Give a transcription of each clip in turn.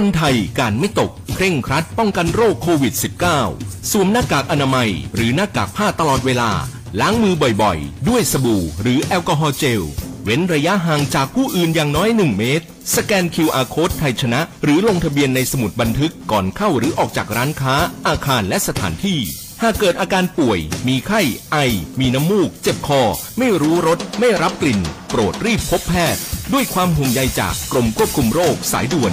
คนไทยการไม่ตก เคร่งครัดป้องกันโรคโควิด -19 สวมหน้ากากอนามัย หรือหน้ากากผ้าตลอดเวลา ล้างมือบ่อยๆ ด้วยสบู่ หรือแอลกอฮอล์เจล เว้นระยะห่างจากผู้อื่นอย่างน้อย 1 เมตร สแกน QR Code ไทยชนะ หรือลงทะเบียนในสมุดบันทึกก่อนเข้าหรือออกจากร้านค้า อาคารและสถานที่หากเกิดอาการป่วย มีไข้ ไอ มีน้ำมูก เจ็บคอ ไม่รู้รส ไม่รับกลิ่น โปรดรีบพบแพทย์ ด้วยความห่วงใยจากกรมควบคุมโรคสายด่วน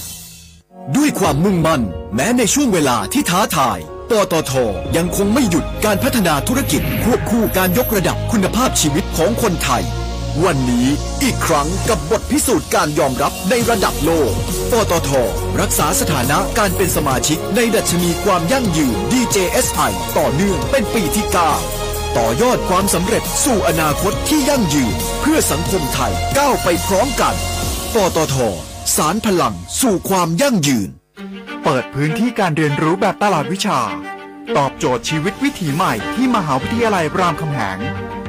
1422 ด้วยความมุ่งมั่น แม้ในช่วงเวลาที่ท้าทาย ปตทยังคงไม่หยุดการพัฒนาธุรกิจควบคู่การยกระดับคุณภาพชีวิตของคนไทย วันนี้อีกครั้งกับบทพิสูจน์การยอมรับในระดับโลก ปตท รักษาสถานะการเป็นสมาชิกในดัชนีความยั่งยืน DJSI ต่อเนื่องเป็นปีที่ 9 ต่อยอดความสำเร็จสู่อนาคตที่ยั่งยืนเพื่อสังคมไทยก้าวไปพร้อมกัน ปตท สารพลังสู่ความยั่งยืน เปิดพื้นที่การเรียนรู้แบบตลาดวิชา ตอบโจทย์ชีวิตวิถีใหม่ที่มหาวิทยาลัยรามคำแหง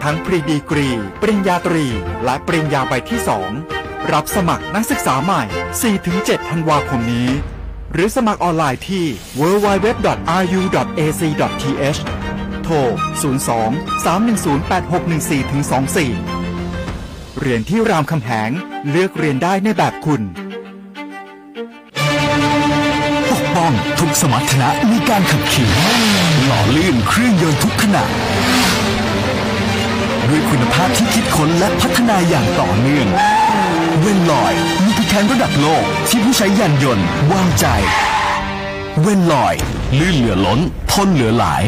ทั้งปริดีกรี ปริญญาตรี และปริญญาใบที่2รับสมัครนักศึกษาใหม่ 4-7 ธันวาคมนี้ หรือสมัครออนไลน์ที่ www.ru.ac.th ทร02-310-8614-24 เรียนที่รามคำแหงเลือกเรียนได้ในแบบคุณปกป้องทุกสมรรถนะในการขับขี่หล่อลื่นเครื่องยนต์ทุกขณะด้วยคุณภาพที่คิดค้นและพัฒนาอย่างต่อเนื่อง เวนลอยมีตัวแทนระดับโลกที่ผู้ใช้ยานยนต์วางใจ เวนลอย ลื่นเหลือล้นทนเหลือหลาย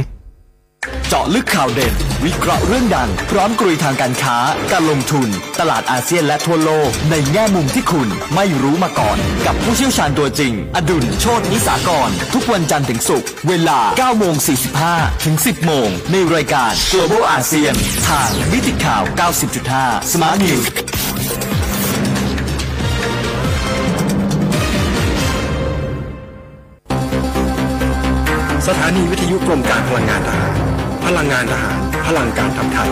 เจาะลึกข่าวเด่น วิเคราะห์เรื่องดัง พร้อมกรุยทางการค้า การลงทุน ตลาดอาเซียนและทั่วโลก ในแง่มุมที่คุณไม่รู้มาก่อน กับผู้เชี่ยวชาญตัวจริง อดุลโชตนิสากร ทุกวันจันทร์ถึงศุกร์เวลา9โมง45 ถึง 10 โมง ในรายการ Global ASEAN ทางวิติข่าว 90.5 Smart News สถานีวิทยุกรมการพลังงานทหาร ลังงานทหาร พลังการทำไทย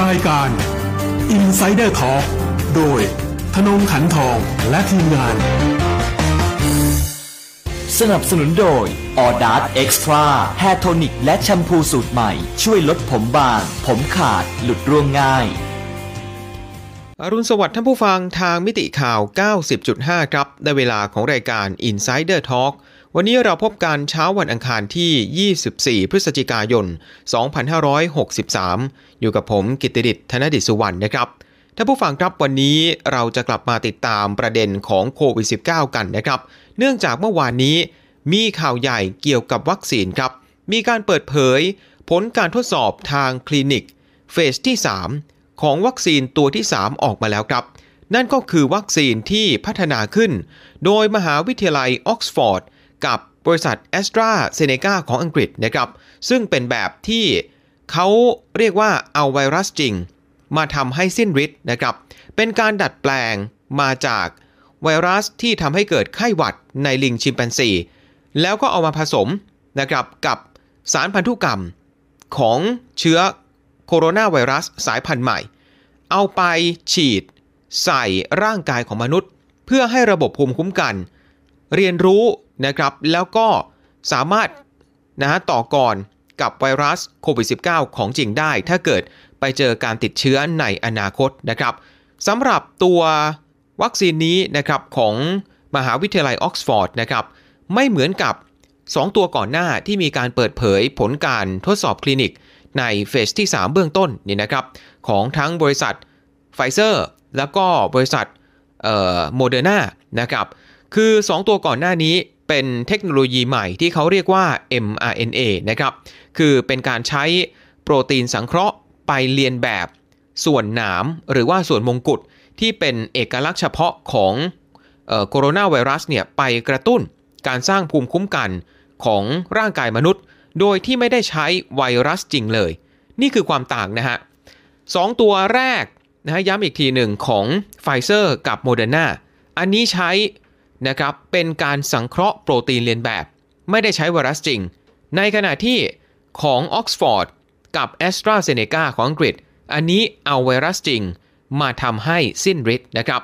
รายการ Insider Talk โดยธนงขันทองและทีมงาน สนับสนุนโดย Audace Extra แฮร์โทนิกและแชมพูสูตรใหม่ ช่วยลดผมบาง ผมขาด หลุดร่วงง่าย อรุณสวัสดิ์ท่านผู้ฟังทางมิติข่าว 90.5 ครับ ได้เวลาของรายการ Insider Talk วันนี้เราพบกันเช้าวันอังคารที่ 24 พฤศจิกายน 2563 อยู่กับผมกิตติดิษฐ์ธนดิษสุวรรณนะครับ ท่านผู้ฟังครับวันนี้เราจะกลับมาติดตามประเด็นของโควิด -19 กันนะครับ เนื่องจากเมื่อวานนี้มีข่าวใหญ่เกี่ยวกับวัคซีนครับ มีการเปิดเผย ผลการทดสอบทางคลินิกเฟสที่ 3 ของวัคซีนตัวที่ 3 ออกมาแล้วครับ นั่นก็คือวัคซีนที่พัฒนาขึ้น โดยมหาวิทยาลัยออกซฟอร์ดกับบริษัทแอสตราเซเนกาของอังกฤษนะครับ ซึ่งเป็นแบบที่เขาเรียกว่าเอาไวรัสจริง มาทำให้สิ้นฤทธิ์นะครับ เป็นการดัดแปลงมาจากไวรัสที่ทำให้เกิดไข้หวัดในลิงชิมแปนซี แล้วก็เอามาผสมนะครับกับสารพันธุกรรมของเชื้อ โคโรนาไวรัสสายพันธุ์ใหม่ เอาไปฉีด ใส่ร่างกายของมนุษย์ เพื่อให้ระบบภูมิคุ้มกัน เรียนรู้นะครับแล้วก็สามารถนะฮะต่อกรกับไวรัสโควิด -19 ของจริงได้ ถ้าเกิดไปเจอการติดเชื้อในอนาคตนะครับสำหรับตัววัคซีนนี้นะครับของมหาวิทยาลัยออกซฟอร์ดนะครับไม่เหมือนกับ 2 ตัวก่อนหน้าที่มีการเปิดเผยผลการทดสอบคลินิก ในเฟสที่ 3 เบื้องต้นนี่นะครับของทั้งบริษัทไฟเซอร์แล้วก็บริษัทโมเดอร์นานะครับคือ 2 ตัวก่อนหน้านี้เป็นเทคโนโลยีใหม่ที่เขาเรียกว่า mRNA นะครับคือเป็นการใช้โปรตีนสังเคราะห์ไปเลียนแบบส่วนหนามหรือว่าส่วนมงกุฎที่เป็นเอกลักษณ์เฉพาะของโคโรนาไวรัสเนี่ยไปกระตุ้นการสร้างภูมิคุ้มกันของร่างกายมนุษย์ โดยที่ไม่ได้ใช้ไวรัสจริงเลย นี่คือความต่างนะฮะสองตัวแรกนะฮะย้ำอีกทีหนึ่งของไฟเซอร์กับโมเดอร์นาอันนี้ใช้นะครับเป็นการสังเคราะห์โปรตีนเลียนแบบ ไม่ได้ใช้ไวรัสจริง ในขณะที่ของออกซฟอร์ดกับ แอสตราเซ เนกา ของอังกฤษ อันนี้เอาไวรัสจริงมาทำให้สิ้นฤทธิ์นะครับ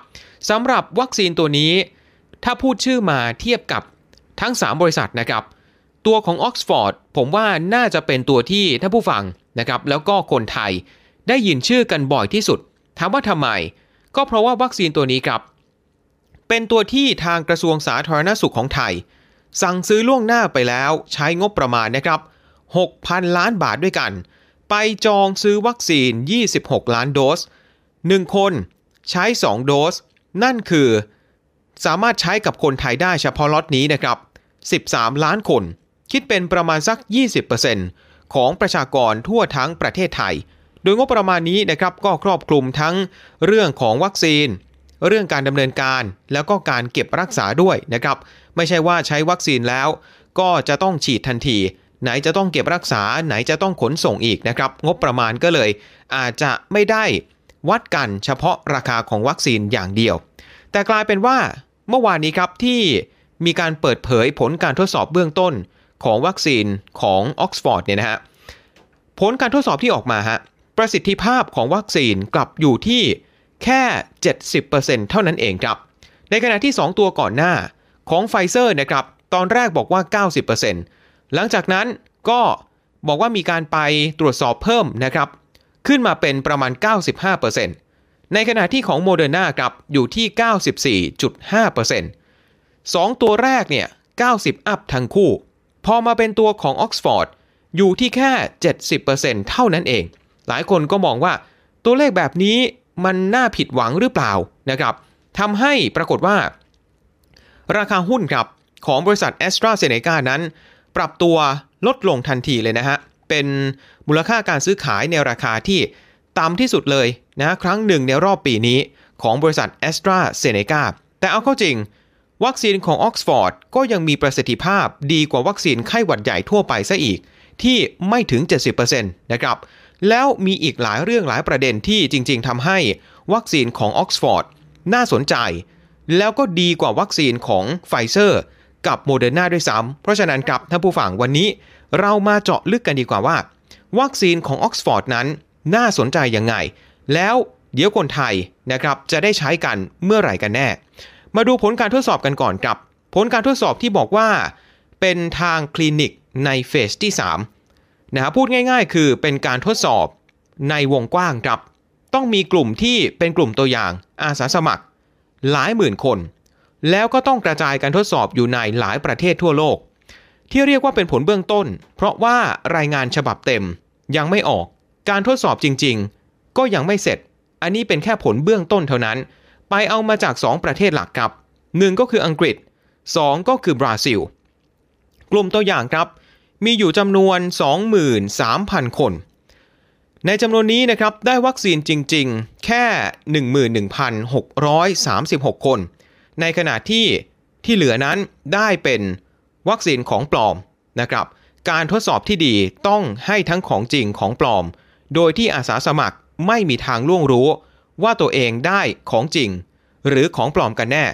สำหรับวัคซีนตัวนี้ ถ้าพูดชื่อมาเทียบกับทั้ง 3 บริษัทนะครับ ตัวของ Oxford ผมว่าน่าจะเป็นตัวที่ถ้าผู้ฟังนะครับแล้วก็คนไทยได้ยินชื่อกันบ่อยที่สุด ถามว่าทำไม ก็เพราะว่าวัคซีนตัวนี้ครับ เป็นตัวที่ทางกระทรวงสาธารณสุขของไทย สั่งซื้อล่วงหน้าไปแล้วใช้งบประมาณนะครับ 6,000 ล้านบาทด้วยกัน ไปจองซื้อวัคซีน 26 ล้านโดส 1 คนใช้ 2 โดส นั่นคือ สามารถใช้กับคนไทยได้เฉพาะล็อตนี้นะครับ 13 ล้านคน คิดเป็นประมาณสัก 20%ของประชากรทั่วทั้งประเทศไทย โดยงบประมาณนี้นะครับก็ครอบคลุมทั้งเรื่องของวัคซีน เรื่องการดำเนินการแล้วก็การเก็บรักษาด้วยนะครับ ไม่ใช่ว่าใช้วัคซีนแล้ว ก็จะต้องฉีดทันที ไหนจะต้องเก็บรักษา ไหนจะต้องขนส่งอีกนะครับ งบประมาณก็เลย อาจจะไม่ได้วัดกันเฉพาะราคาของวัคซีนอย่างเดียว แต่กลายเป็นว่าเมื่อวานนี้ครับที่มีการเปิดเผยผลการทดสอบเบื้องต้น ของวัคซีนของออกซฟอร์ดเนี่ยนะฮะผลการทดสอบที่ออกมาฮะประสิทธิภาพของวัคซีนกลับอยู่ที่แค่ 70%เท่านั้นเองครับ ในขณะที่ 2 ตัวก่อนหน้าของไฟเซอร์นะครับ ตอนแรกบอกว่า 90%หลังจากนั้นก็บอกว่ามีการไปตรวจสอบเพิ่มนะครับ ขึ้นมาเป็นประมาณ 95%ในขณะที่ของโมเดอร์นาครับอยู่ที่ 94.5% 2 ตัวแรกเนี่ย 90 up ทั้งคู่ พอมาเป็นตัวของออกซฟอร์ดอยู่ที่แค่ 70%เท่านั้นเอง หลายคนก็มองว่าตัวเลขแบบนี้มันน่าผิดหวังหรือเปล่านะครับทำให้ปรากฏว่า ราคาหุ้นครับของบริษัท แอสตราเซ เนกา นั้น ปรับตัวลดลงทันทีเลยนะฮะ เป็นมูลค่าการซื้อขายในราคาที่ต่ำที่สุดเลยนะครั้งหนึ่งในรอบปีนี้ของบริษัท a s t r a z เซ e c a แต่เอาเข้าจริง วัคซีนของออกซฟอร์ดก็ยังมีประสิทธิภาพดีกว่าวัคซีนไข้หวัดใหญ่ทั่วไปซะอีก ที่ไม่ถึง 70%นะครับ แล้วมีอีกหลายเรื่องหลายประเด็นที่จริง ๆทำให้วัคซีนของออกซฟอร์ดน่าสนใจ แล้วก็ดีกว่าวัคซีนของไฟเซอร์กับโมเดอร์นาด้วยซ้ำเพราะฉะนั้นครับท่านผู้ฟังวันนี้เรามาเจาะลึกกันดีกว่าว่า วัคซีนของออกซฟอร์ดนั้น น่าสนใจยังไง แล้วเดี๋ยวคนไทยนะครับจะได้ใช้กันเมื่อไหร่กันแน่ มาดูผลการทดสอบกันก่อนครับ ผลการทดสอบที่บอกว่า เป็นทางคลินิกในเฟสที่3นะฮะพูดง่าย ๆ คือเป็นการทดสอบในวงกว้างครับ ต้องมีกลุ่มที่เป็นกลุ่มตัวอย่างอาสาสมัคร หลายหมื่นคน แล้วก็ต้องกระจายการทดสอบอยู่ในหลายประเทศทั่วโลก ที่เรียกว่าเป็นผลเบื้องต้น เพราะว่ารายงานฉบับเต็มยังไม่ออกการทดสอบจริง ๆ ก็ยังไม่เสร็จ อันนี้เป็นแค่ผลเบื้องต้นเท่านั้น ไปเอามาจาก 2 ประเทศหลักครับ 1 ก็คืออังกฤษ 2 ก็คือบราซิล กลุ่มตัวอย่างครับ มีอยู่จำนวน 23,000 คน ในจำนวนนี้นะครับได้วัคซีนจริงๆ แค่ 11,636 คน ในขณะที่ที่เหลือนั้นได้เป็นวัคซีนของปลอมนะครับ การทดสอบที่ดีต้องให้ทั้งของจริงของปลอม โดยที่อาสาสมัครไม่มีทางล่วงรู้ ว่าตัวเองได้ของจริง หรือของปลอมกันแน่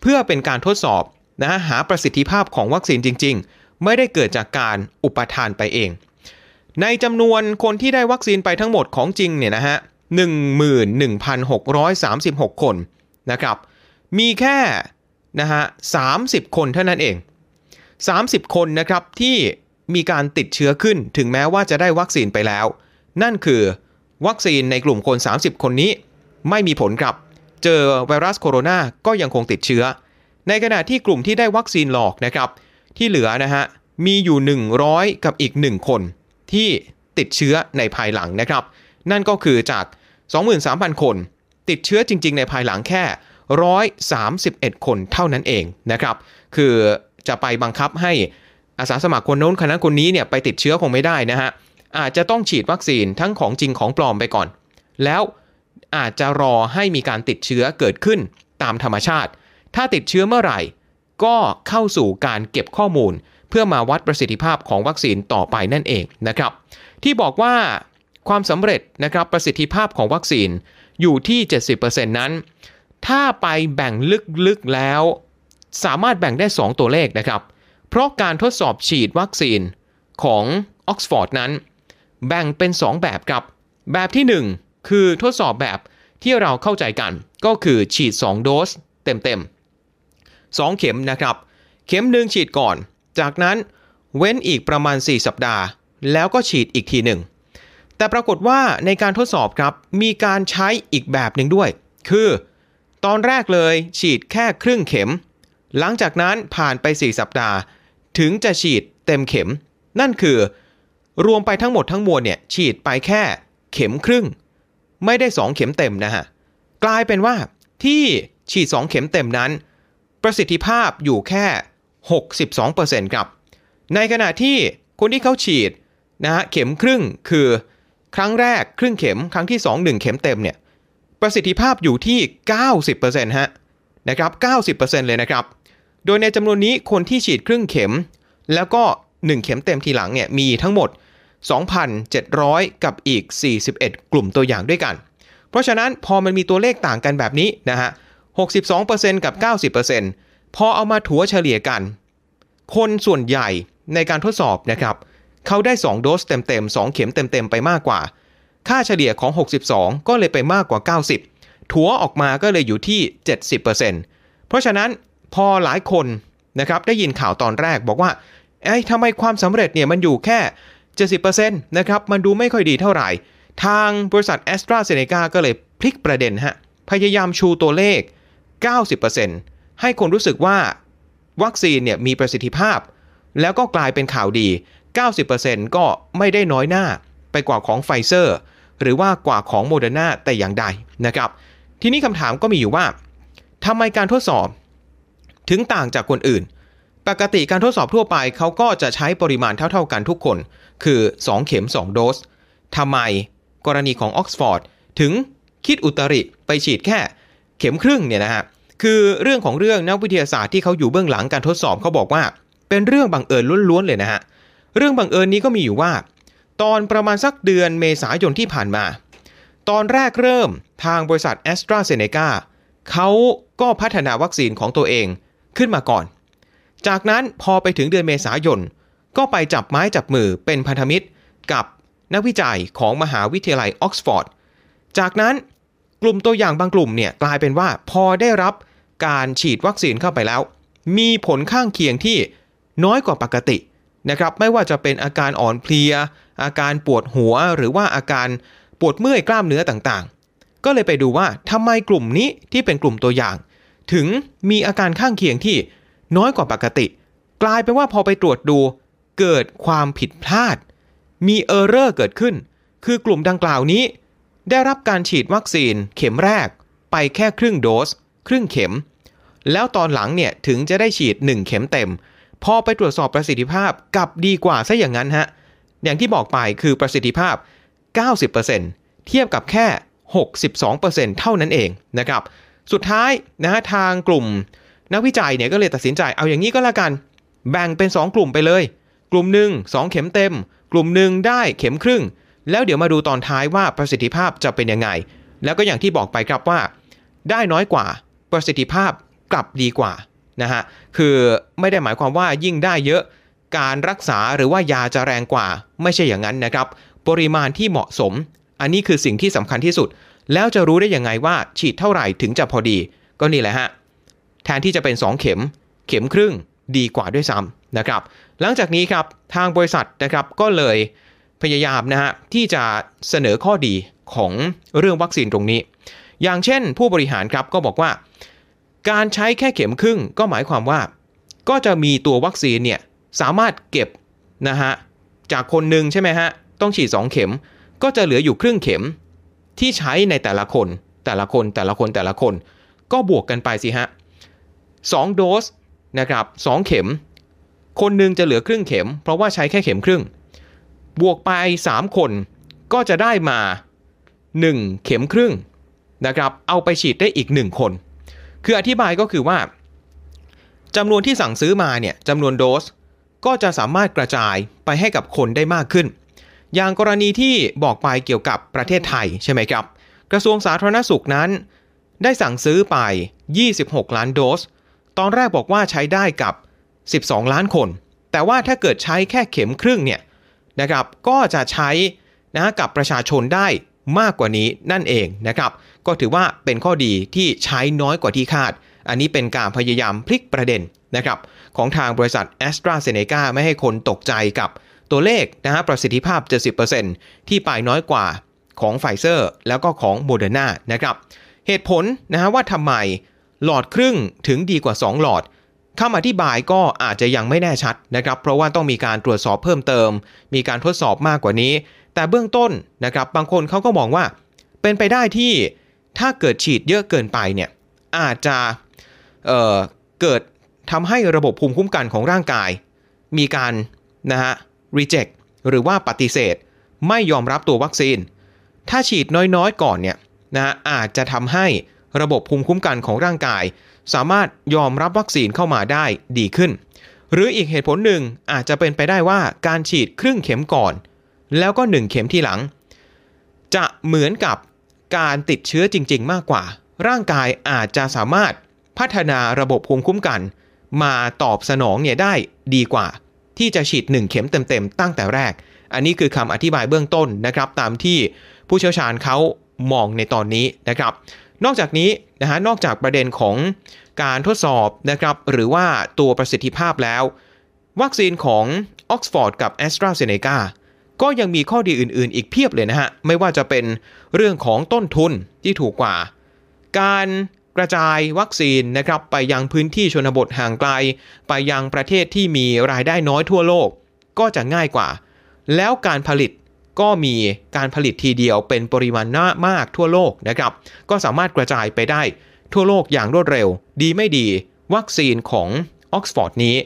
เพื่อเป็นการทดสอบนะหาประสิทธิภาพของวัคซีนจริง ๆ ไม่ได้เกิดจากการอุปทานไปเอง ในจำนวนคนที่ได้วัคซีนไปทั้งหมดของจริงเนี่ยนะฮะ11,636 คนนะครับ มีแค่นะฮะ30 คนเท่านั้นเอง 30 คนนะครับที่มีการติดเชื้อขึ้นถึงแม้ว่าจะได้วัคซีนไปแล้ว นั่นคือวัคซีนในกลุ่มคน 30 คนนี้ ไม่มีผลครับ เจอไวรัสโคโรนาก็ยังคงติดเชื้อ ในขณะที่กลุ่มที่ได้วัคซีนหลอกนะครับ ที่เหลือนะฮะมีอยู่ 100 กับอีก 1 คน ที่ติดเชื้อในภายหลังนะครับ นั่นก็คือจาก 23,000 คน ติดเชื้อจริง ๆ ในภายหลังแค่ 131 คนเท่านั้นเองนะครับ คือจะไปบังคับให้อาสาสมัครคนโน้นคนนั้นคนนี้เนี่ยไปติดเชื้อคงไม่ได้นะฮะอาจจะต้องฉีดวัคซีนทั้งของจริงของปลอมไปก่อน แล้ว อาจจะรอให้มีการติดเชื้อเกิดขึ้นตามธรรมชาติ ถ้าติดเชื้อเมื่อไหร่ ก็เข้าสู่การเก็บข้อมูล เพื่อมาวัดประสิทธิภาพของวัคซีนต่อไปนั่นเองนะครับ ที่บอกว่าความสำเร็จนะครับประสิทธิภาพของวัคซีนอยู่ที่ 70%นั้น ถ้าไปแบ่งลึกๆแล้ว สามารถแบ่งได้ 2 ตัวเลขนะครับ เพราะการทดสอบฉีดวัคซีนของออกซฟอร์ดนั้น แบ่งเป็น 2 แบบครับ แบบที่ คือทดสอบแบบที่เราเข้าใจกัน ก็คือฉีด 2 โดสเต็มๆ 2 เข็มนะครับ เข็มหนึ่งฉีดก่อน จากนั้นเว้นอีกประมาณ 4 สัปดาห์ แล้วก็ฉีดอีกทีหนึ่ง แต่ปรากฏว่าในการทดสอบครับ มีการใช้อีกแบบหนึ่งด้วย คือ ตอนแรกเลยฉีดแค่ครึ่งเข็ม หลังจากนั้นผ่านไป 4 สัปดาห์ ถึงจะฉีดเต็มเข็ม นั่นคือ รวมไปทั้งหมดทั้งมวลเนี่ยฉีดไปแค่เข็มครึ่ง ไม่ได้ 2 เข็มเต็มนะฮะ กลายเป็นว่าที่ฉีด 2 เข็มเต็มนั้น ประสิทธิภาพอยู่แค่ 62%ครับ ในขณะที่คนที่เขาฉีดนะฮะเข็มครึ่งคือครั้งแรกครึ่งเข็มครั้งที่ 2 1 เข็มเต็มเนี่ยประสิทธิภาพอยู่ที่ 90%ฮะนะครับ 90%เลยนะครับ โดยในจำนวนนี้คนที่ฉีดครึ่งเข็ม แล้วก็ 1 เข็มเต็มทีหลังเนี่ยมีทั้งหมด 2,700 กับอีก 41 กลุ่มตัวอย่างด้วยกัน เพราะฉะนั้นพอมันมีตัวเลขต่างกันแบบนี้นะฮะ 62%กับ 90%พอเอามาถัวเฉลี่ยกัน คนส่วนใหญ่ในการทดสอบนะครับเขาได้ 2 โดสเต็มๆ 2 เข็มเต็มๆ ไปมากกว่า ค่าเฉลี่ยของ 62 ก็เลยไปมากกว่า 90 ถัวออกมาก็เลยอยู่ที่ 70%เพราะฉะนั้นพอหลายคนนะครับได้ยินข่าวตอนแรกบอกว่าไอ้ทำไมความสำเร็จเนี่ยมันอยู่แค่ 70%นะครับมันดูไม่ค่อยดีเท่าไหร่ ทางบริษัท a s t r a z เซ e c a ก็เลยพลิกประเด็นฮะพยายามชูตัวเลข 90%ให้คนรู้สึกว่าวัคซีนเนี่ยมีประสิทธิภาพ แล้วก็กลายเป็นข่าวดี 90%ก็ไม่ได้น้อยหน้าไปกว่าของไฟเซอร์หรือว่ากว่าของโมเดอร์นาแต่อย่างใดนะครับ ทีนี้คำถามก็มีอยู่ว่าทำไมการทดสอบ ถึงต่างจากคนอื่น ปกติการทดสอบทั่วไปเขาก็จะใช้ปริมาณเท่า ๆกันทุกคน คือ 2 เข็ม 2 โดสทำไมกรณีของออกซฟอร์ดถึงคิดอุตริไปฉีดแค่เข็มครึ่งเนี่ยนะฮะคือเรื่องของเรื่องนักวิทยาศาสตร์ที่เขาอยู่เบื้องหลังการทดสอบเขาบอกว่า เป็นเรื่องบังเอิญล้วนๆเลยนะฮะเรื่องบังเอิญนี้ก็มีอยู่ว่า ตอนประมาณสักเดือนเมษายนที่ผ่านมา ตอนแรกเริ่มทางบริษัท a s t r a z เซ e c a เขาก็พัฒนาวัคซีนของตัวเองขึ้นมาก่อน จากนั้นพอไปถึงเดือนเมษายน ก็ไปจับไม้จับมือเป็นพันธมิตรกับนักวิจัยของมหาวิทยาลัยออกซฟอร์ด จากนั้นกลุ่มตัวอย่างบางกลุ่มเนี่ยกลายเป็นว่าพอได้รับการฉีดวัคซีนเข้าไปแล้ว มีผลข้างเคียงที่น้อยกว่าปกตินะครับไม่ว่าจะเป็นอาการอ่อนเพลีย อาการปวดหัวหรือว่าอาการปวดเมื่อยกล้ามเนื้อต่างๆ ก็เลยไปดูว่าทำไมกลุ่มนี้ที่เป็นกลุ่มตัวอย่าง ถึงมีอาการข้างเคียงที่น้อยกว่าปกติ กลายเป็นว่าพอไปตรวจดู เกิดความผิดพลาด มีเออร์เรอร์เกิดขึ้น คือกลุ่มดังกล่าวนี้ ได้รับการฉีดวัคซีนเข็มแรกไปแค่ครึ่งโดส ครึ่งเข็ม แล้วตอนหลังเนี่ยถึงจะได้ฉีด 1 เข็มเต็ม พอไปตรวจสอบประสิทธิภาพกลับดีกว่าซะอย่างนั้นฮะ อย่างที่บอกไปคือประสิทธิภาพ 90%เทียบกับแค่ 62%เท่านั้นเองนะครับ สุดท้ายนะฮะทางกลุ่ม นักวิจัยเนี่ยก็เลยตัดสินใจเอาอย่างนี้ก็แล้วกัน แบ่งเป็น 2 กลุ่มไปเลย ลุ่มหนึ่ง2 เข็มเต็ม กลุ่มหนึ่งได้เข็มครึ่ง แล้วเดี๋ยวมาดูตอนท้ายว่าประสิทธิภาพจะเป็นยังไง แล้วก็อย่างที่บอกไปครับว่า ได้น้อยกว่าประสิทธิภาพกลับดีกว่านะฮะคือไม่ได้หมายความว่ายิ่งได้เยอะการรักษาหรือว่ายาจะแรงกว่า ไม่ใช่อย่างนั้นนะครับ ปริมาณที่เหมาะสม อันนี้คือสิ่งที่สำคัญที่สุด แล้วจะรู้ได้ยังไงว่าฉีดเท่าไหร่ถึงจะพอดี ก็นี่แหละฮะแทนที่จะเป็น 2 เข็ม เข็มครึ่งดีกว่าด้วยซ้ำนะครับ หลังจากนี้ครับทางบริษัทนะครับก็เลยพยายามนะฮะที่จะเสนอข้อดีของเรื่องวัคซีนตรงนี้ อย่างเช่นผู้บริหารครับก็บอกว่า การใช้แค่เข็มครึ่งก็หมายความว่า ก็จะมีตัววัคซีนเนี่ยสามารถเก็บนะฮะจากคนหนึ่งใช่ไหมฮะต้องฉีด 2 เข็ม ก็จะเหลืออยู่ครึ่งเข็มที่ใช้ในแต่ละคน แต่ละคนแต่ละคนแต่ละคน ก็บวกกันไปสิฮะ2โดสนะครับ2เข็ม คนหนึ่งจะเหลือครึ่งเข็ม เพราะว่าใช้แค่เข็มครึ่ง บวกไป 3 คนก็จะได้มา 1 เข็มครึ่งนะครับ เอาไปฉีดได้อีก 1 คน คืออธิบายก็คือว่าจำนวนที่สั่งซื้อมาเนี่ยจำนวนโดสก็จะสามารถกระจายไปให้กับคนได้มากขึ้น อย่างกรณีที่บอกไปเกี่ยวกับประเทศไทยใช่ไหมครับ กระทรวงสาธารณสุขนั้น ได้สั่งซื้อไป 26 ล้านโดส ตอนแรกบอกว่าใช้ได้กับ 12 ล้านคน แต่ว่าถ้าเกิดใช้แค่เข็มครึ่งเนี่ยนะครับก็จะใช้นะกับประชาชนได้มากกว่านี้นั่นเองนะครับ ก็ถือว่าเป็นข้อดีที่ใช้น้อยกว่าที่คาด อันนี้เป็นการพยายามพลิกประเด็นนะครับของทางบริษัท แอสตราเซ เนกา ไม่ให้คนตกใจกับตัวเลขนะฮะประสิทธิภาพ 70%ที่ไปน้อยกว่าของไฟเซอร์แล้วก็ของโมเดอร์นานะครับ เหตุผลนะฮะว่าทำไมโดสครึ่งถึงดีกว่า 2 โดส คำอธิบายก็อาจจะยังไม่แน่ชัดนะครับ เพราะว่าต้องมีการตรวจสอบเพิ่มเติม มีการทดสอบมากกว่านี้ แต่เบื้องต้นนะครับบางคนเขาก็มองว่า เป็นไปได้ที่ถ้าเกิดฉีดเยอะเกินไปเนี่ยอาจจะเเกิดทำให้ระบบภูมิคุ้มกันของร่างกาย มีการนะฮะ reject หรือว่าปฏิเสธ ไม่ยอมรับตัววัคซีน ถ้าฉีดน้อยๆ ก่อนเนี่ยนะอาจจะทำให้ระบบภูมิคุ้มกันของร่างกาย สามารถยอมรับวัคซีนเข้ามาได้ดีขึ้น หรืออีกเหตุผลหนึ่งอาจจะเป็นไปได้ว่าการฉีดครึ่งเข็มก่อน แล้วก็ 1 เข็มที่หลัง จะเหมือนกับการติดเชื้อจริง ๆ มากกว่า ร่างกายอาจจะสามารถพัฒนาระบบภูมิคุ้มกัน มาตอบสนองเนี่ยได้ดีกว่า ที่จะฉีด 1 เข็มเต็มๆตั้งแต่แรก อันนี้คือคำอธิบายเบื้องต้นนะครับ ตามที่ผู้เชี่ยวชาญเขามองในตอนนี้นะครับ นอกจากนี้นะฮะนอกจากประเด็นของการทดสอบนะครับหรือว่าตัวประสิทธิภาพแล้ว วัคซีนของออกซฟอร์ดกับ a s t r a z เซ e c a ก็ยังมีข้อดีอื่นๆ อีกเพียบเลยนะฮะ ไม่ว่าจะเป็นเรื่องของต้นทุนที่ถูกกว่า การกระจายวัคซีนนะครับไปยังพื้นที่ชนบทห่างไกล ไปยังประเทศที่มีรายได้น้อยทั่วโลก ก็จะง่ายกว่า แล้วการผลิต ก็มีการผลิตทีเดียวเป็นปริมาณน่ามากทั่วโลกนะครับ ก็สามารถกระจายไปได้ทั่วโลกอย่างรวดเร็ว ดีไม่ดี วัคซีนของออกซฟอร์ดนี้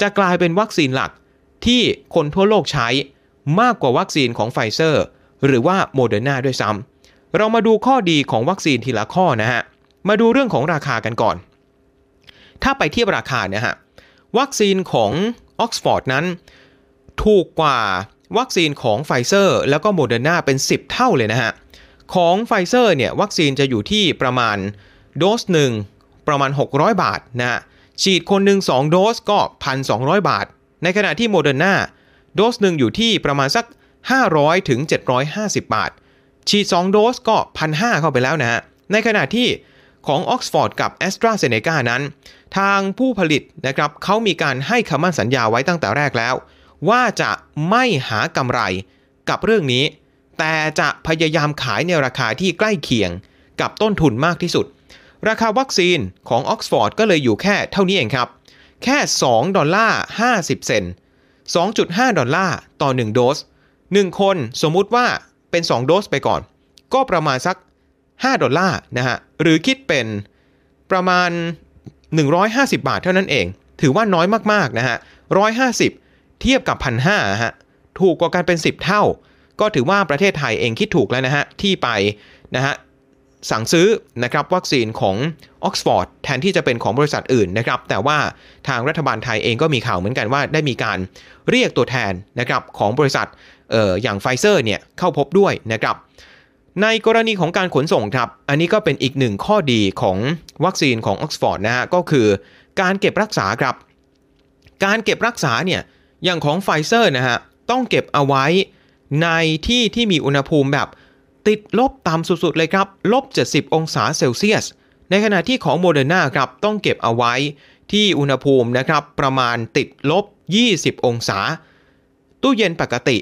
จะกลายเป็นวัคซีนหลักที่คนทั่วโลกใช้มากกว่าวัคซีนของไฟเซอร์ หรือว่าโมเดอร์นาด้วยซ้ำเรามาดูข้อดีของวัคซีนทีละข้อนะฮะ มาดูเรื่องของราคากันก่อน ถ้าไปเทียบราคาเนี่ยฮะ วัคซีนของออกซฟอร์ดนั้น ถูกกว่า วัคซีนของไฟเซอร์แล้วก็โมเดอร์นาเป็น 10 เท่าเลยนะฮะ ของไฟเซอร์เนี่ยวัคซีนจะอยู่ที่ประมาณโดสหนึ่งประมาณ 600 บาทนะฮะ ฉีดคนหนึ่ง2 โดสก็ 1,200 บาท ในขณะที่โมเดอร์นาโดสหนึ่งอยู่ที่ประมาณสัก 500ถึง750 บาท ฉีด 2 โดสก็ 1,500 เข้าไปแล้วนะฮะ ในขณะที่ของออกซฟอร์ดกับแอสตราเซเนกานั้น ทางผู้ผลิตนะครับเขามีการให้คำมั่นสัญญาไว้ตั้งแต่แรกแล้ว ว่าจะไม่หากำไรกับเรื่องนี้ แต่จะพยายามขายในราคาที่ใกล้เคียงกับต้นทุนมากที่สุด ราคาวัคซีนของออกซฟอร์ดก็เลยอยู่แค่เท่านี้เองครับ แค่ 2 ดอลลาร์50 เซนต์2.5 ดอลลาร์ต่อ 1 โดส 1 คนสมมุติว่าเป็น 2 โดสไปก่อน ก็ประมาณสัก 5 ดอลลาร์นะฮะ หรือคิดเป็นประมาณ 150 บาทเท่านั้นเอง ถือว่าน้อยมาก ๆ นะฮะ 150 เทียบกับ1,500ฮะถูกกว่ากันเป็น 10 เท่า ก็ถือว่าประเทศไทยเองคิดถูกแล้วนะฮะ ที่ไปนะฮะสั่งซื้อนะครับวัคซีนของออกซฟอร์ดแทนที่จะเป็นของบริษัทอื่นนะครับ แต่ว่าทางรัฐบาลไทยเองก็มีข่าวเหมือนกันว่าได้มีการเรียกตัวแทนนะครับของบริษัทอออย่างไฟเซอร์เนี่ยเข้าพบด้วยนะครับ ในกรณีของการขนส่งครับ อันนี้ก็เป็นอีกหนึ่งข้อดีของวัคซีนของออกซฟอร์ดนะฮะก็คือการเก็บรักษาครับ การเก็บรักษาเนี่ย อย่างของไฟเซอร์นะฮะต้องเก็บเอาไว้ในที่ที่มีอุณหภูมิแบบติดลบต่ำสุดๆเลยครับลบ 70 องศาเซลเซียส ในขณะที่ของโมเดอร์นาครับต้องเก็บเอาไว้ที่อุณหภูมินะครับประมาณติดลบ 20 องศา ตู้เย็นปกติ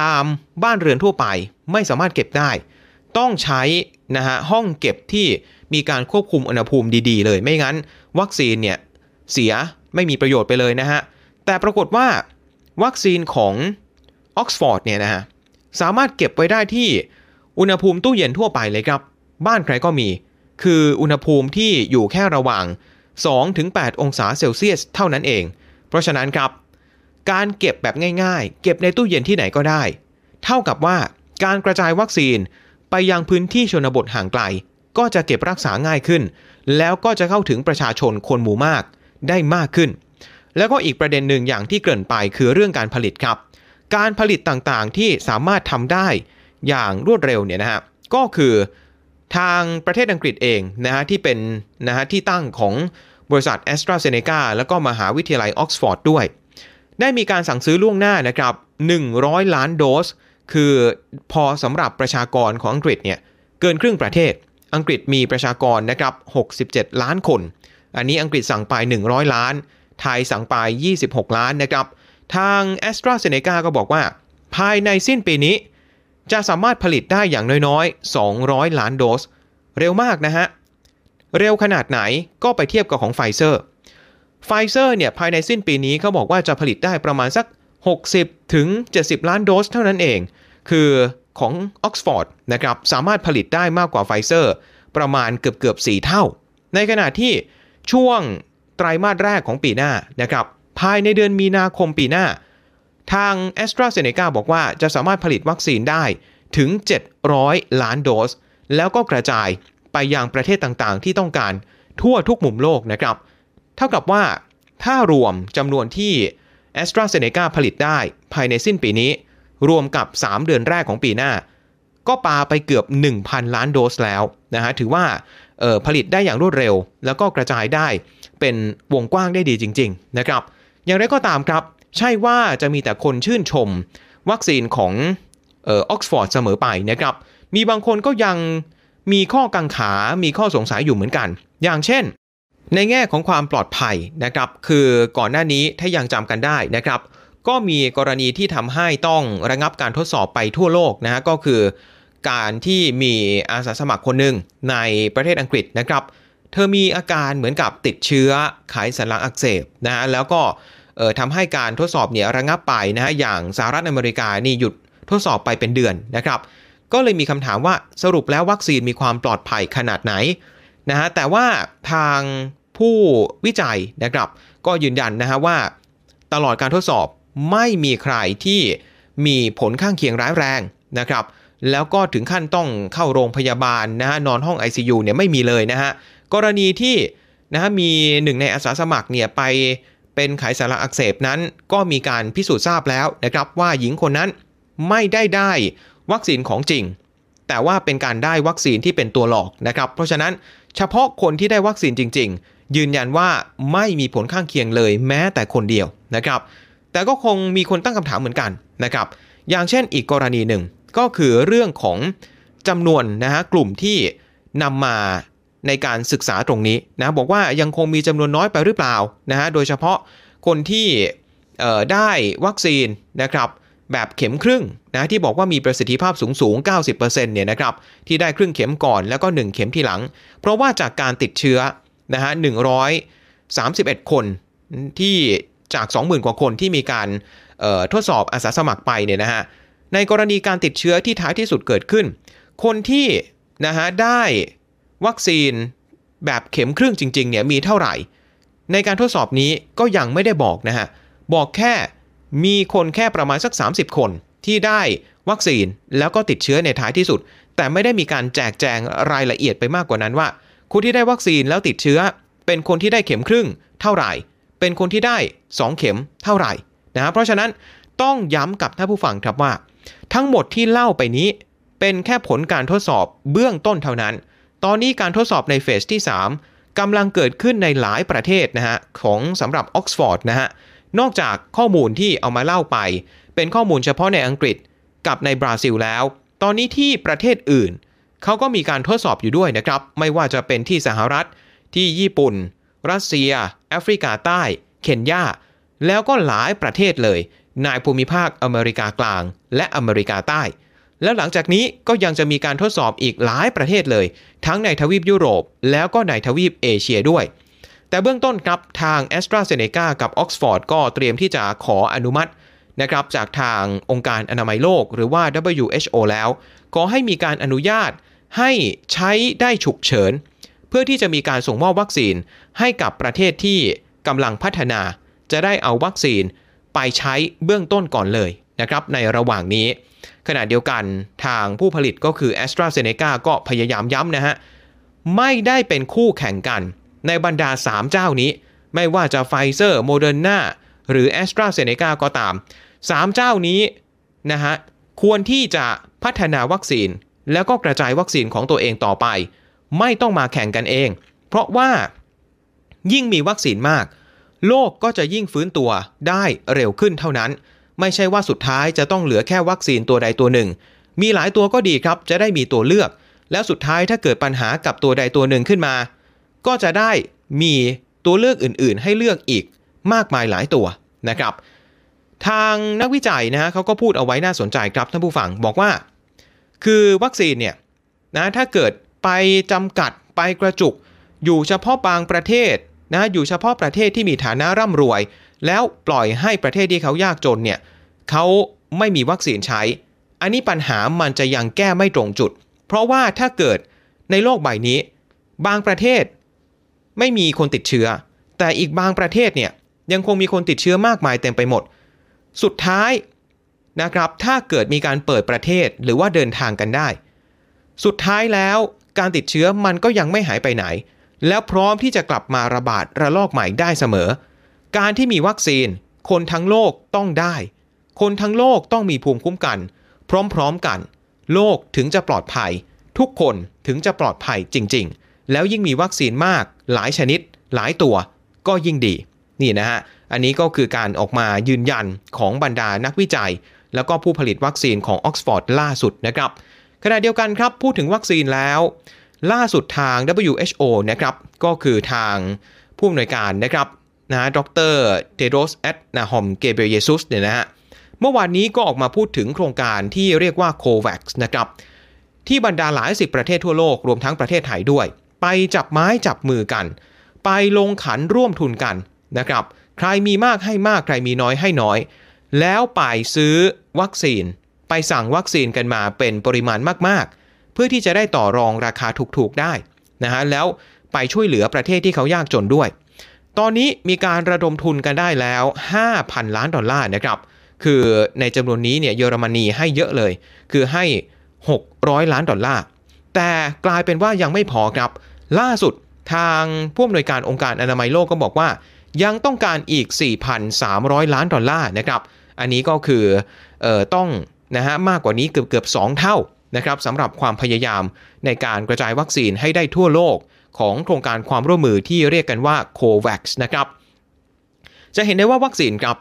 ตามบ้านเรือนทั่วไปไม่สามารถเก็บได้ ต้องใช้นะฮะห้องเก็บที่มีการควบคุมอุณหภูมิดีๆ เลย ไม่งั้น วัคซีนเนี่ยเสียไม่มีประโยชน์ไปเลยนะฮะแต่ปรากฏว่า วัคซีนของออกซฟอร์ดเนี่ยนะฮะสามารถเก็บไว้ได้ที่อุณหภูมิตู้เย็นทั่วไปเลยครับ บ้านใครก็มี คืออุณหภูมิที่อยู่แค่ระหว่าง 2-8 องศาเซลเซียสเท่านั้นเอง เพราะฉะนั้นครับ การเก็บแบบง่ายๆ เก็บในตู้เย็นที่ไหนก็ได้ เท่ากับว่าการกระจายวัคซีนไปยังพื้นที่ชนบทห่างไกล ก็จะเก็บรักษาง่ายขึ้น แล้วก็จะเข้าถึงประชาชนคนหมู่มากได้มากขึ้น แล้วก็อีกประเด็นหนึ่งอย่างที่เกริ่นไปคือเรื่องการผลิตครับ การผลิตต่างๆที่สามารถทำได้อย่างรวดเร็วเนี่ยนะฮะก็คือทางประเทศอังกฤษเองนะฮะที่เป็นนะฮะที่ตั้งของบริษัท a s t r a z เซ e c a แล้วก็มหาวิทยาลัยออกซฟอร์ดด้วย ได้มีการสั่งซื้อล่วงหน้านะครับ 100 ล้านโดส คือพอสำหรับประชากรของอังกฤษเนี่ยเกินครึ่งประเทศ อังกฤษมีประชากรนะครับ 67 ล้านคน อันนี้อังกฤษสั่งไป 100 ล้าน ไทยสั่งไป 26 ล้านนะครับ ทาง a s t r a z เซ e c a ก็บอกว่า ภายในสิ้นปีนี้ จะสามารถผลิตได้อย่างน้อยๆ 200 ล้านโดส เร็วมากนะฮะ เร็วขนาดไหนก็ไปเทียบกับของไฟเซอร์ไฟเซอร์เนี่ยภายในสิ้นปีนี้เขาบอกว่าจะผลิตได้ประมาณสัก 60 ถึง 70 ล้านโดสเท่านั้นเอง คือของออกซฟอร์ดนะครับสามารถผลิตได้มากกว่าไฟเซอร์ประมาณเกือบเกือบ 4 เท่า ในขณะที่ช่วง ไตรมาสแรกของปีหน้านะครับภายในเดือนมีนาคมปีหน้า ทาง AstraZeneca บอกว่าจะสามารถผลิตวัคซีนได้ถึง 700 ล้านโดส แล้วก็กระจายไปยังประเทศต่างๆ ที่ต้องการทั่วทุกมุมโลกนะครับ เท่ากับว่าถ้ารวมจำนวนที่ a s t r a z เซ e c a ผลิตได้ภายในสิ้นปีนี้ รวมกับ 3 เดือนแรกของปีหน้า ก็ปาไปเกือบ 1,000 ล้านโดสแล้วนะฮะถือว่า ผลิตได้อย่างรวดเร็ว แล้วก็กระจายได้เป็นวงกว้างได้ดีจริง ๆ นะครับ อย่างไรก็ตามครับ ใช่ว่าจะมีแต่คนชื่นชม วัคซีนของออกซฟอร์ดเสมอไปนะครับ มีบางคนก็ยังมีข้อกังขา มีข้อสงสัยอยู่เหมือนกัน อย่างเช่น ในแง่ของความปลอดภัยนะครับ คือก่อนหน้านี้ถ้ายังจำกันได้นะครับ ก็มีกรณีที่ทำให้ต้องระงับการทดสอบไปทั่วโลกนะฮะก็คือ การที่มีอาสาสมัครคนหนึ่งในประเทศอังกฤษนะครับ เธอมีอาการเหมือนกับติดเชื้อไขสันหลังอักเสบนะฮะแล้วก็ทำให้การทดสอบเนี่ยระงับไปนะฮะอย่างสหรัฐอเมริกานี่หยุดทดสอบไปเป็นเดือนนะครับ ก็เลยมีคำถามว่าสรุปแล้ววัคซีนมีความปลอดภัยขนาดไหนนะฮะแต่ว่าทางผู้วิจัยนะครับ ก็ยืนยันนะฮะว่า ตลอดการทดสอบไม่มีใครที่มีผลข้างเคียงร้ายแรงนะครับ แล้วก็ถึงขั้นต้องเข้าโรงพยาบาลนะฮะนอนห้อง ICU เนี่ยไม่มีเลยนะฮะกรณีที่นะฮะมีหนึ่งในอาสาสมัครเนี่ยไปเป็นไขสันหลังอักเสบนั้นก็มีการพิสูจน์ทราบแล้วนะครับว่าหญิงคนนั้นไม่ได้ได้วัคซีนของจริง แต่ว่าเป็นการได้วัคซีนที่เป็นตัวหลอกนะครับ เพราะฉะนั้นเฉพาะคนที่ได้วัคซีนจริง ๆ ยืนยันว่าไม่มีผลข้างเคียงเลยแม้แต่คนเดียวนะครับ แต่ก็คงมีคนตั้งคำถามเหมือนกันนะครับ อย่างเช่นอีกกรณีหนึ่ง ก็คือเรื่องของจำนวนนะฮะกลุ่มที่นำมาในการศึกษาตรงนี้นะบอกว่ายังคงมีจำนวนน้อยไปหรือเปล่านะฮะโดยเฉพาะคนที่ได้วัคซีนนะครับแบบเข็มครึ่งนะที่บอกว่ามีประสิทธิภาพสูงสูง 90%เนี่ยนะครับที่ได้ครึ่งเข็มก่อนแล้วก็ 1 เข็มที่หลัง เพราะว่าจากการติดเชื้อนะฮะ131 คนที่จาก 20,000 กว่าคนที่มีการทดสอบอาสาสมัครไปเนี่ยนะฮะ ในกรณีการติดเชื้อที่ท้ายที่สุดเกิดขึ้น คนที่นะฮะได้วัคซีนแบบเข็มครึ่งจริงๆเนี่ยมีเท่าไหร่ ในการทดสอบนี้ก็ยังไม่ได้บอกนะฮะ บอกแค่มีคนแค่ประมาณสัก 30 คนที่ได้วัคซีนแล้วก็ติดเชื้อในท้ายที่สุด แต่ไม่ได้มีการแจกแจงรายละเอียดไปมากกว่านั้นว่า คนที่ได้วัคซีนแล้วติดเชื้อ เป็นคนที่ได้เข็มครึ่งเท่าไหร่ เป็นคนที่ได้ 2 เข็มเท่าไหร่นะเพราะฉะนั้นต้องย้ำกับท่านผู้ฟังครับว่า ทั้งหมดที่เล่าไปนี้ เป็นแค่ผลการทดสอบเบื้องต้นเท่านั้น ตอนนี้การทดสอบในเฟสที่ 3กำลังเกิดขึ้นในหลายประเทศนะฮะของสำหรับออกซฟอร์ดนะฮะนอกจากข้อมูลที่เอามาเล่าไป เป็นข้อมูลเฉพาะในอังกฤษกับในบราซิลแล้ว ตอนนี้ที่ประเทศอื่น เขาก็มีการทดสอบอยู่ด้วยนะครับ ไม่ว่าจะเป็นที่สหรัฐ ที่ญี่ปุ่น รัสเซีย แอฟริกาใต้ เคนยาแล้วก็หลายประเทศเลย ในภูมิภาคอเมริกากลาง และอเมริกาใต้ แล้วหลังจากนี้ก็ยังจะมีการทดสอบอีกหลายประเทศเลย ทั้งในทวีปยุโรป แล้วก็ในทวีปเอเชียด้วย แต่เบื้องต้นครับทาง a s t r a z เซ e c a กับออกซฟอร์ดก็เตรียมที่จะขออนุมัตินะครับจากทางองค์การอนามัยโลกหรือว่า WHO แล้วขอให้มีการอนุญาตให้ใช้ได้ฉุกเฉิน เพื่อที่จะมีการส่งมอบวัคซีนให้กับประเทศที่กำลังพัฒนา จะได้เอาวัคซีน ไปใช้เบื้องต้นก่อนเลยนะครับในระหว่างนี้ ขณะเดียวกันทางผู้ผลิตก็คือ AstraZeneca ก็พยายามย้ำนะฮะ ไม่ได้เป็นคู่แข่งกัน ในบรรดา 3 เจ้านี้ ไม่ว่าจะไฟเซอร์โมเดอร์นาหรือ AstraZeneca ก็ตาม 3 เจ้านี้นะฮะควรที่จะพัฒนาวัคซีน แล้วก็กระจายวัคซีนของตัวเองต่อไป ไม่ต้องมาแข่งกันเอง เพราะว่ายิ่งมีวัคซีนมาก โลกก็จะยิ่งฟื้นตัวได้เร็วขึ้นเท่านั้น ไม่ใช่ว่าสุดท้ายจะต้องเหลือแค่วัคซีนตัวใดตัวหนึ่ง มีหลายตัวก็ดีครับ จะได้มีตัวเลือก แล้วสุดท้ายถ้าเกิดปัญหากับตัวใดตัวหนึ่งขึ้นมา ก็จะได้มีตัวเลือกอื่นๆ ให้เลือกอีกมากมายหลายตัวนะครับ ทางนักวิจัยนะฮะเขาก็พูดเอาไว้น่าสนใจครับท่านผู้ฟังบอกว่า คือวัคซีนเนี่ยนะถ้าเกิดไปจำกัดไปกระจุกอยู่เฉพาะบางประเทศ นะอยู่เฉพาะประเทศที่มีฐานะร่ำรวย แล้วปล่อยให้ประเทศที่เขายากจนเนี่ยเขาไม่มีวัคซีนใช้ อันนี้ปัญหามันจะยังแก้ไม่ตรงจุด เพราะว่าถ้าเกิดในโลกใบนี้ บางประเทศไม่มีคนติดเชื้อ แต่อีกบางประเทศเนี่ยยังคงมีคนติดเชื้อมากมายเต็มไปหมด สุดท้ายนะครับ ถ้าเกิดมีการเปิดประเทศหรือว่าเดินทางกันได้ สุดท้ายแล้วการติดเชื้อมันก็ยังไม่หายไปไหน แล้วพร้อมที่จะกลับมาระบาดระลอกใหม่ได้เสมอ การที่มีวัคซีน คนทั้งโลกต้องได้ คนทั้งโลกต้องมีภูมิคุ้มกัน พร้อมๆกัน โลกถึงจะปลอดภัย ทุกคนถึงจะปลอดภัยจริง ๆ แล้วยิ่งมีวัคซีนมากหลายชนิด หลายตัว ก็ยิ่งดี นี่นะฮะอันนี้ก็คือการออกมายืนยันของบรรดานักวิจัย แล้วก็ผู้ผลิตวัคซีนของออกซฟอร์ดล่าสุดนะครับขณะเดียวกันครับพูดถึงวัคซีนแล้ว ล่าสุดทาง WHO นะครับก็คือทางผู้อำนวยการนะครับนะดรเทโดสแอดนาฮอมเกเบรเยซุสเนี่ยนะฮะเมื่อวานนี้ก็ออกมาพูดถึงโครงการที่เรียกว่า COVAX นะครับที่บรรดาหลายสิบประเทศทั่วโลกรวมทั้งประเทศไทยด้วย ไปจับไม้จับมือกัน ไปลงขันร่วมทุนกันนะครับใครมีมากให้มากใครมีน้อยให้น้อย แล้วไปซื้อวัคซีน ไปสั่งวัคซีนกันมาเป็นปริมาณมากๆ พื่อที่จะได้ต่อรองราคาถูกๆได้นะฮะแล้วไปช่วยเหลือประเทศที่เขายากจนด้วย ตอนนี้มีการระดมทุนกันได้แล้ว 5,000 ล้านดอลลาร์นะครับ คือในจำนวนนี้เนี่ยเยอรมนีให้เยอะเลย คือให้ 600 ล้านดอลลาร์ แต่กลายเป็นว่ายังไม่พอครับ ล่าสุดทางผู้อำนวยการองค์การอนามัยโลกก็บอกว่า ยังต้องการอีก 4,300 ล้านดอลลาร์นะครับ อันนี้ก็คือเอ่อต้องนะฮะมากกว่านี้เกือบเกือบ2เท่า นะครับสำหรับความพยายามในการกระจายวัคซีนให้ได้ทั่วโลกของโครงการความร่วมมือที่เรียกกันว่า COVAX นะครับ จะเห็นได้ว่าวัคซีนครับ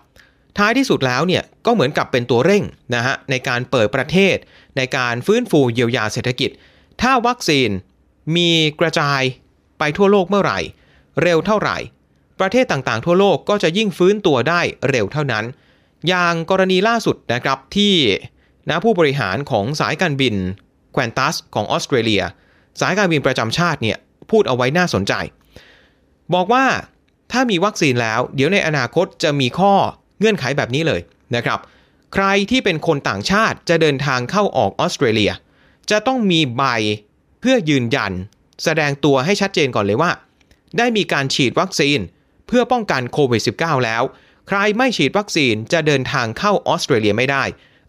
ท้ายที่สุดแล้วเนี่ยก็เหมือนกับเป็นตัวเร่งนะฮะในการเปิดประเทศ ในการฟื้นฟูเยียวยาเศรษฐกิจ ถ้าวัคซีนมีกระจายไปทั่วโลกเมื่อไหร่ เร็วเท่าไหร่ ประเทศต่างๆ ทั่วโลกก็จะยิ่งฟื้นตัวได้เร็วเท่านั้น อย่างกรณีล่าสุดนะครับที่ นะผู้บริหารของสายการบินแควนตัสของออสเตรเลีย สายการบินประจำชาติเนี่ยพูดเอาไว้น่าสนใจ บอกว่าถ้ามีวัคซีนแล้วเดี๋ยวในอนาคตจะมีข้อเงื่อนไขแบบนี้เลยนะครับ ใครที่เป็นคนต่างชาติจะเดินทางเข้าออกออสเตรเลีย จะต้องมีใบเพื่อยืนยัน แสดงตัวให้ชัดเจนก่อนเลยว่า ได้มีการฉีดวัคซีนเพื่อป้องกันโควิด -19 แล้ว ใครไม่ฉีดวัคซีนจะเดินทางเข้าออสเตรเลียไม่ได้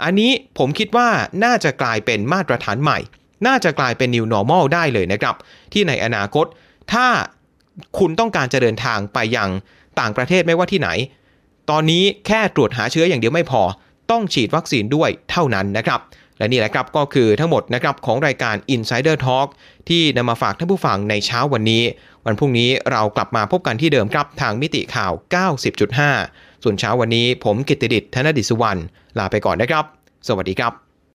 อันนี้ผมคิดว่าน่าจะกลายเป็นมาตรฐานใหม่ น่าจะกลายเป็น new normal ได้เลยนะครับ ที่ในอนาคต ถ้าคุณต้องการจะเดินทางไปยังต่างประเทศไม่ว่าที่ไหน ตอนนี้แค่ตรวจหาเชื้ออย่างเดียวไม่พอ ต้องฉีดวัคซีนด้วยเท่านั้นนะครับและนี่แหละครับก็คือทั้งหมดนะครับของรายการ Insider Talk ที่นำมาฝากท่านผู้ฟังในเช้าวันนี้ วันพรุ่งนี้เรากลับมาพบกันที่เดิมครับทางมิติข่าว 90.5 ส่วนเช้าวันนี้ผมกิตติดิษฐ์ธนดิษสุวรรณลาไปก่อนนะครับ สวัสดีครับ